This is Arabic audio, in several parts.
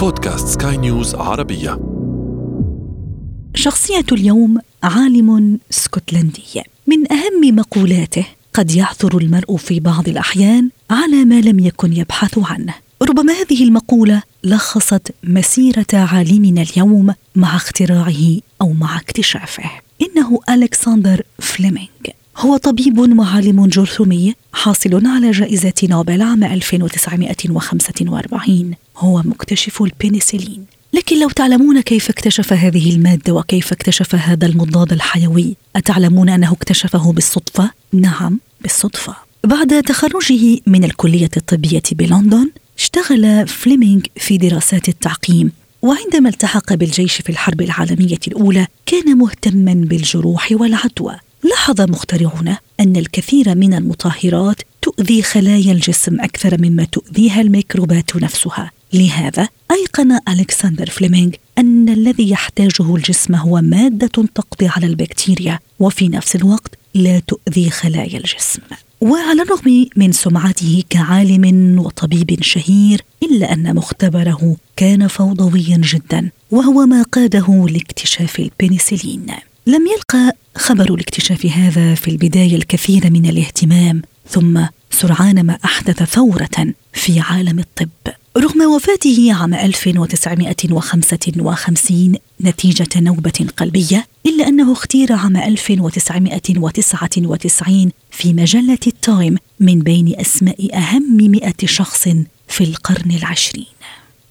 بودكاست سكاي نيوز عربية. شخصية اليوم عالم اسكتلندي من أهم مقولاته قد يعثر المرء في بعض الأحيان على ما لم يكن يبحث عنه. ربما هذه المقولة لخصت مسيرة عالمنا اليوم مع اختراعه أو مع اكتشافه. إنه ألكسندر فليمينغ. هو طبيب وعالم جرثومي حاصل على جائزة نوبل عام 1945 هو مكتشف البنسلين. لكن لو تعلمون كيف اكتشف هذه المادة وكيف اكتشف هذا المضاد الحيوي أتعلمون أنه اكتشفه بالصدفة؟ نعم بالصدفة. بعد تخرجه من الكلية الطبية بلندن اشتغل فليمينغ في دراسات التعقيم. وعندما التحق بالجيش في الحرب العالمية الأولى كان مهتما بالجروح والعدوى. لاحظ مخترعون أن الكثير من المطهرات تؤذي خلايا الجسم أكثر مما تؤذيها الميكروبات نفسها. لهذا أيقن ألكسندر فليمينغ أن الذي يحتاجه الجسم هو مادة تقضي على البكتيريا وفي نفس الوقت لا تؤذي خلايا الجسم. وعلى الرغم من سمعته كعالم وطبيب شهير إلا أن مختبره كان فوضويا جدا وهو ما قاده لاكتشاف البنسلين. لم يلقى خبر الاكتشاف هذا في البداية الكثير من الاهتمام ثم سرعان ما أحدث ثورة في عالم الطب. رغم وفاته عام 1955 نتيجة نوبة قلبية إلا أنه اختير عام 1999 في مجلة التايم من بين أسماء أهم مئة شخص في القرن العشرين.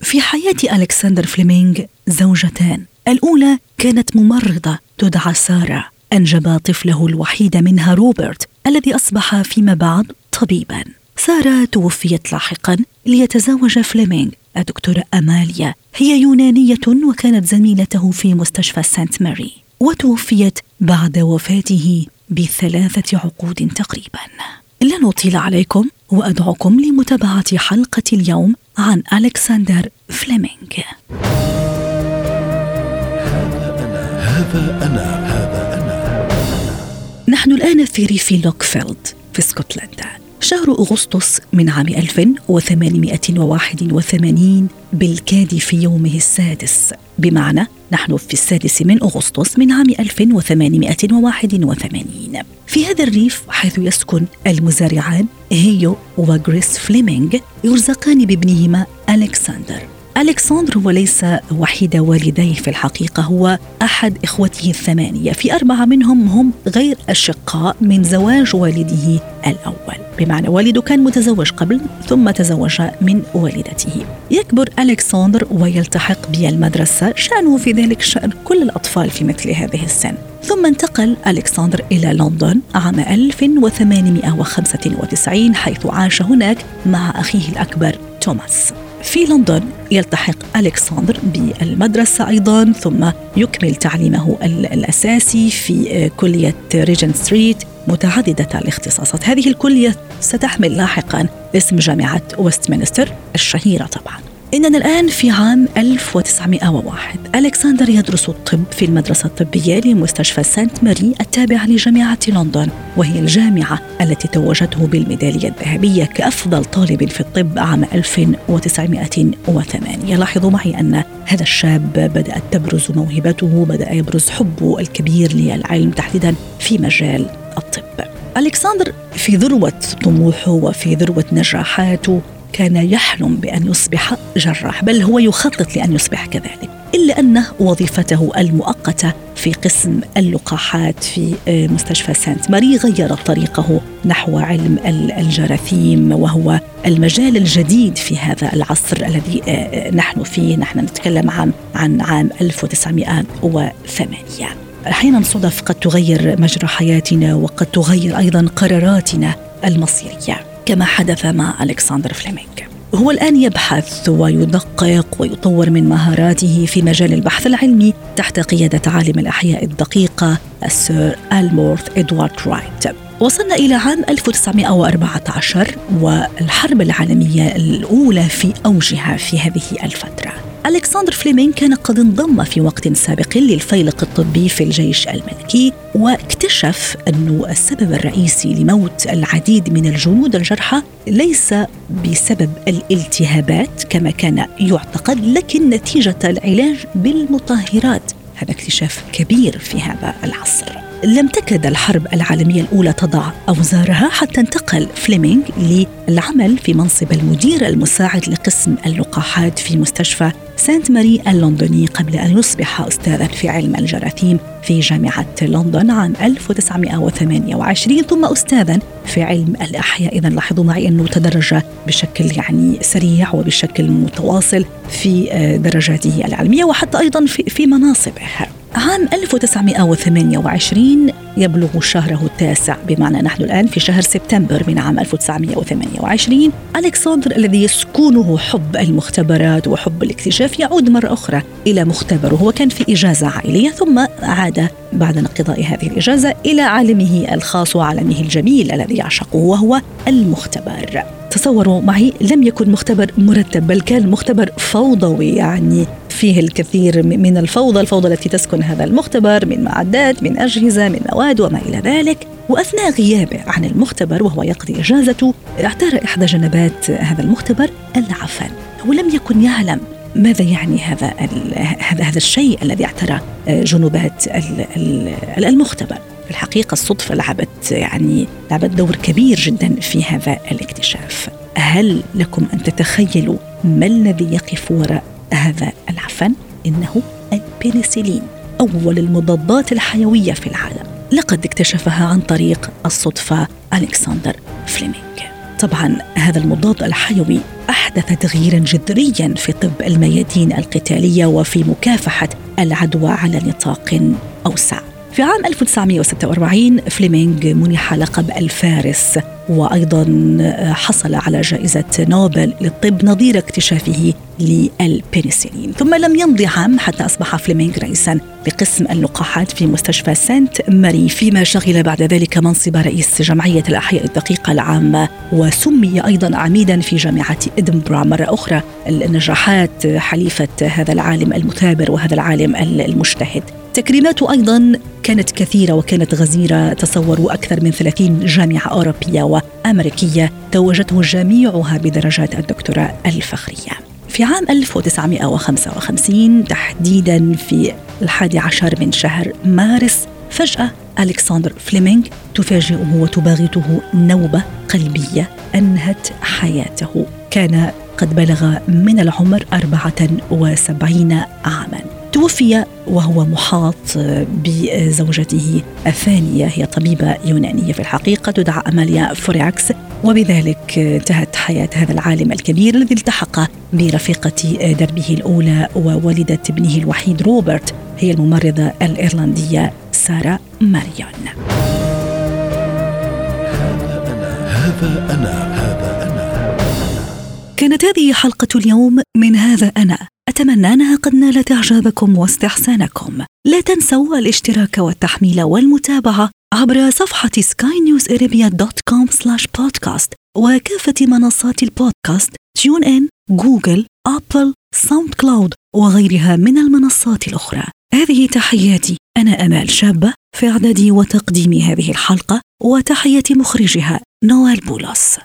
في حياة ألكسندر فليمينغ زوجتان الأولى كانت ممرضة تدعى سارة. أنجب طفله الوحيد منها روبرت الذي أصبح فيما بعد طبيبا. سارة توفيت لاحقا ليتزوج فليمينغ الدكتورة أماليا. هي يونانية وكانت زميلته في مستشفى سانت ماري وتوفيت بعد وفاته بثلاثة عقود تقريبا. لن أطيل عليكم وأدعوكم لمتابعة حلقة اليوم عن ألكسندر فليمينغ هذا أنا هذا أنا. نحن الآن في ريف لوخفيلد في اسكتلندا. شهر أغسطس من عام 1881 بالكاد في يومه السادس. بمعنى نحن في السادس من أغسطس من عام 1881 في هذا الريف حيث يسكن المزارعان هيو وغريس فليمينغ يرزقان بابنهما ألكسندر. ألكسندر هو ليس وحيد والديه في الحقيقة هو أحد إخوته الثمانية. في أربعة منهم هم غير أشقاء من زواج والده الأول. بمعنى والده كان متزوج قبل ثم تزوج من والدته. يكبر ألكسندر ويلتحق بالمدرسة. شأنه في ذلك شأن كل الأطفال في مثل هذه السن. ثم انتقل ألكسندر إلى لندن عام 1895 حيث عاش هناك مع أخيه الأكبر توماس. في لندن يلتحق ألكسندر بالمدرسة أيضا ثم يكمل تعليمه الأساسي في كلية ريجنت ستريت متعددة الاختصاصات. هذه الكلية ستحمل لاحقا اسم جامعة ويستمنستر الشهيرة طبعا. إننا الآن في عام 1901 ألكسندر يدرس الطب في المدرسة الطبية لمستشفى سانت ماري التابعة لجامعة لندن وهي الجامعة التي توجته بالميدالية الذهبية كأفضل طالب في الطب عام 1908 لاحظوا معي أن هذا الشاب بدأت تبرز موهبته بدأ يبرز حبه الكبير للعلم تحديدا في مجال الطب. ألكسندر في ذروة طموحه وفي ذروة نجاحاته كان يحلم بأن يصبح جراح بل هو يخطط لأن يصبح كذلك إلا أن وظيفته المؤقتة في قسم اللقاحات في مستشفى سانت ماري غيرت طريقه نحو علم الجراثيم وهو المجال الجديد في هذا العصر الذي نحن فيه. نحن نتكلم عن عن عام 1908 أحيانا صدف قد تغير مجرى حياتنا وقد تغير أيضا قراراتنا المصيرية. كما حدث مع ألكسندر فليمينغ هو الآن يبحث ويدقق ويطور من مهاراته في مجال البحث العلمي تحت قيادة عالم الأحياء الدقيقة السير ألمروث إدوارد رايت. وصلنا إلى عام 1914 والحرب العالمية الأولى في أوجها في هذه الفترة. ألكسندر فليمينغ كان قد انضم في وقت سابق للفيلق الطبي في الجيش الملكي واكتشف أن السبب الرئيسي لموت العديد من الجنود الجرحى ليس بسبب الالتهابات كما كان يعتقد لكن نتيجة العلاج بالمطهرات. هذا اكتشاف كبير في هذا العصر. لم تكد الحرب العالمية الأولى تضع أوزارها حتى انتقل فليمينغ للعمل في منصب المدير المساعد لقسم اللقاحات في مستشفى سانت ماري اللندني قبل أن يصبح أستاذا في علم الجراثيم في جامعة لندن عام 1928 ثم أستاذا في علم الأحياء. إذا لاحظوا معي أنه تدرج بشكل يعني سريع وبشكل متواصل في آه، درجاته العلمية وحتى أيضا في, في مناصبه. عام 1928 يبلغ شهره التاسع بمعنى نحن الآن في شهر سبتمبر من عام 1928 ألكسندر الذي يسكنه حب المختبرات وحب الاكتشاف يعود مرة أخرى إلى مختبره هو كان في إجازة عائلية ثم عاد بعد انقضاء هذه الإجازة إلى عالمه الخاص وعالمه الجميل الذي يعشقه وهو المختبر. تصوروا معي لم يكن مختبر مرتب بل كان مختبر فوضوي يعني فيه الكثير من الفوضى الفوضى التي تسكن هذا المختبر من معدات من أجهزة من مواد وما إلى ذلك. وأثناء غيابه عن المختبر وهو يقضي إجازته اعتار إحدى جنبات هذا المختبر العفن. ولم يكن يعلم ماذا يعني هذا هذا الشيء الذي اعترى جنبات المختبر. في الحقيقة الصدفة لعبت يعني لعبت دور كبير جدا في هذا الاكتشاف. هل لكم أن تتخيلوا ما الذي يقف وراء هذا العفن؟ إنه البنسلين أول المضادات الحيوية في العالم. لقد اكتشفها عن طريق الصدفة ألكسندر فليمينغ. طبعا هذا المضاد الحيوي أحدث تغييرا جذريا في طب الميادين القتالية وفي مكافحة العدوى على نطاق أوسع. في عام 1946 فليمينغ منح لقب الفارس وأيضا حصل على جائزة نوبل للطب نظير اكتشافه للبنسلين. ثم لم يمضي عام حتى أصبح فليمينغ رئيسا لقسم اللقاحات في مستشفى سانت ماري. فيما شغل بعد ذلك منصب رئيس جمعية الأحياء الدقيقه العامه وسمي أيضا عميدا في جامعة إدنبرا. مرة أخرى النجاحات حليفة هذا العالم المثابر وهذا العالم المجتهد. تكريماته أيضا كانت كثيرة وكانت غزيرة تصوروا أكثر من 30 جامعة أوروبية وأمريكية توجته جميعها بدرجات الدكتوراه الفخرية. في عام 1955 تحديدا في الحادي عشر من شهر مارس فجأة ألكسندر فليمينغ تفاجئه وتباغته نوبة قلبية أنهت حياته. كان قد بلغ من العمر 74 عاما. توفي وهو محاط بزوجته الثانية هي طبيبة يونانية. في الحقيقة تدعى أماليا فورياكس وبذلك انتهت حياة هذا العالم الكبير الذي التحق برفيقة دربه الأولى ووالدة ابنه الوحيد روبرت هي الممرضة الإيرلندية سارة ماريون. هذا أنا هذا أنا هذا أنا. كانت هذه حلقة اليوم من هذا أنا. أتمنى أنها قد نالت إعجابكم واستحسانكم. لا تنسوا الاشتراك والتحميل والمتابعة عبر صفحة skynewsarabia.com بودكاست وكافة منصات البودكاست تيون إن، جوجل، أبل، ساوند كلاود وغيرها من المنصات الأخرى. هذه تحياتي. أنا أمال شابة في إعداد وتقديم هذه الحلقة وتحية مخرجها نوال بولس.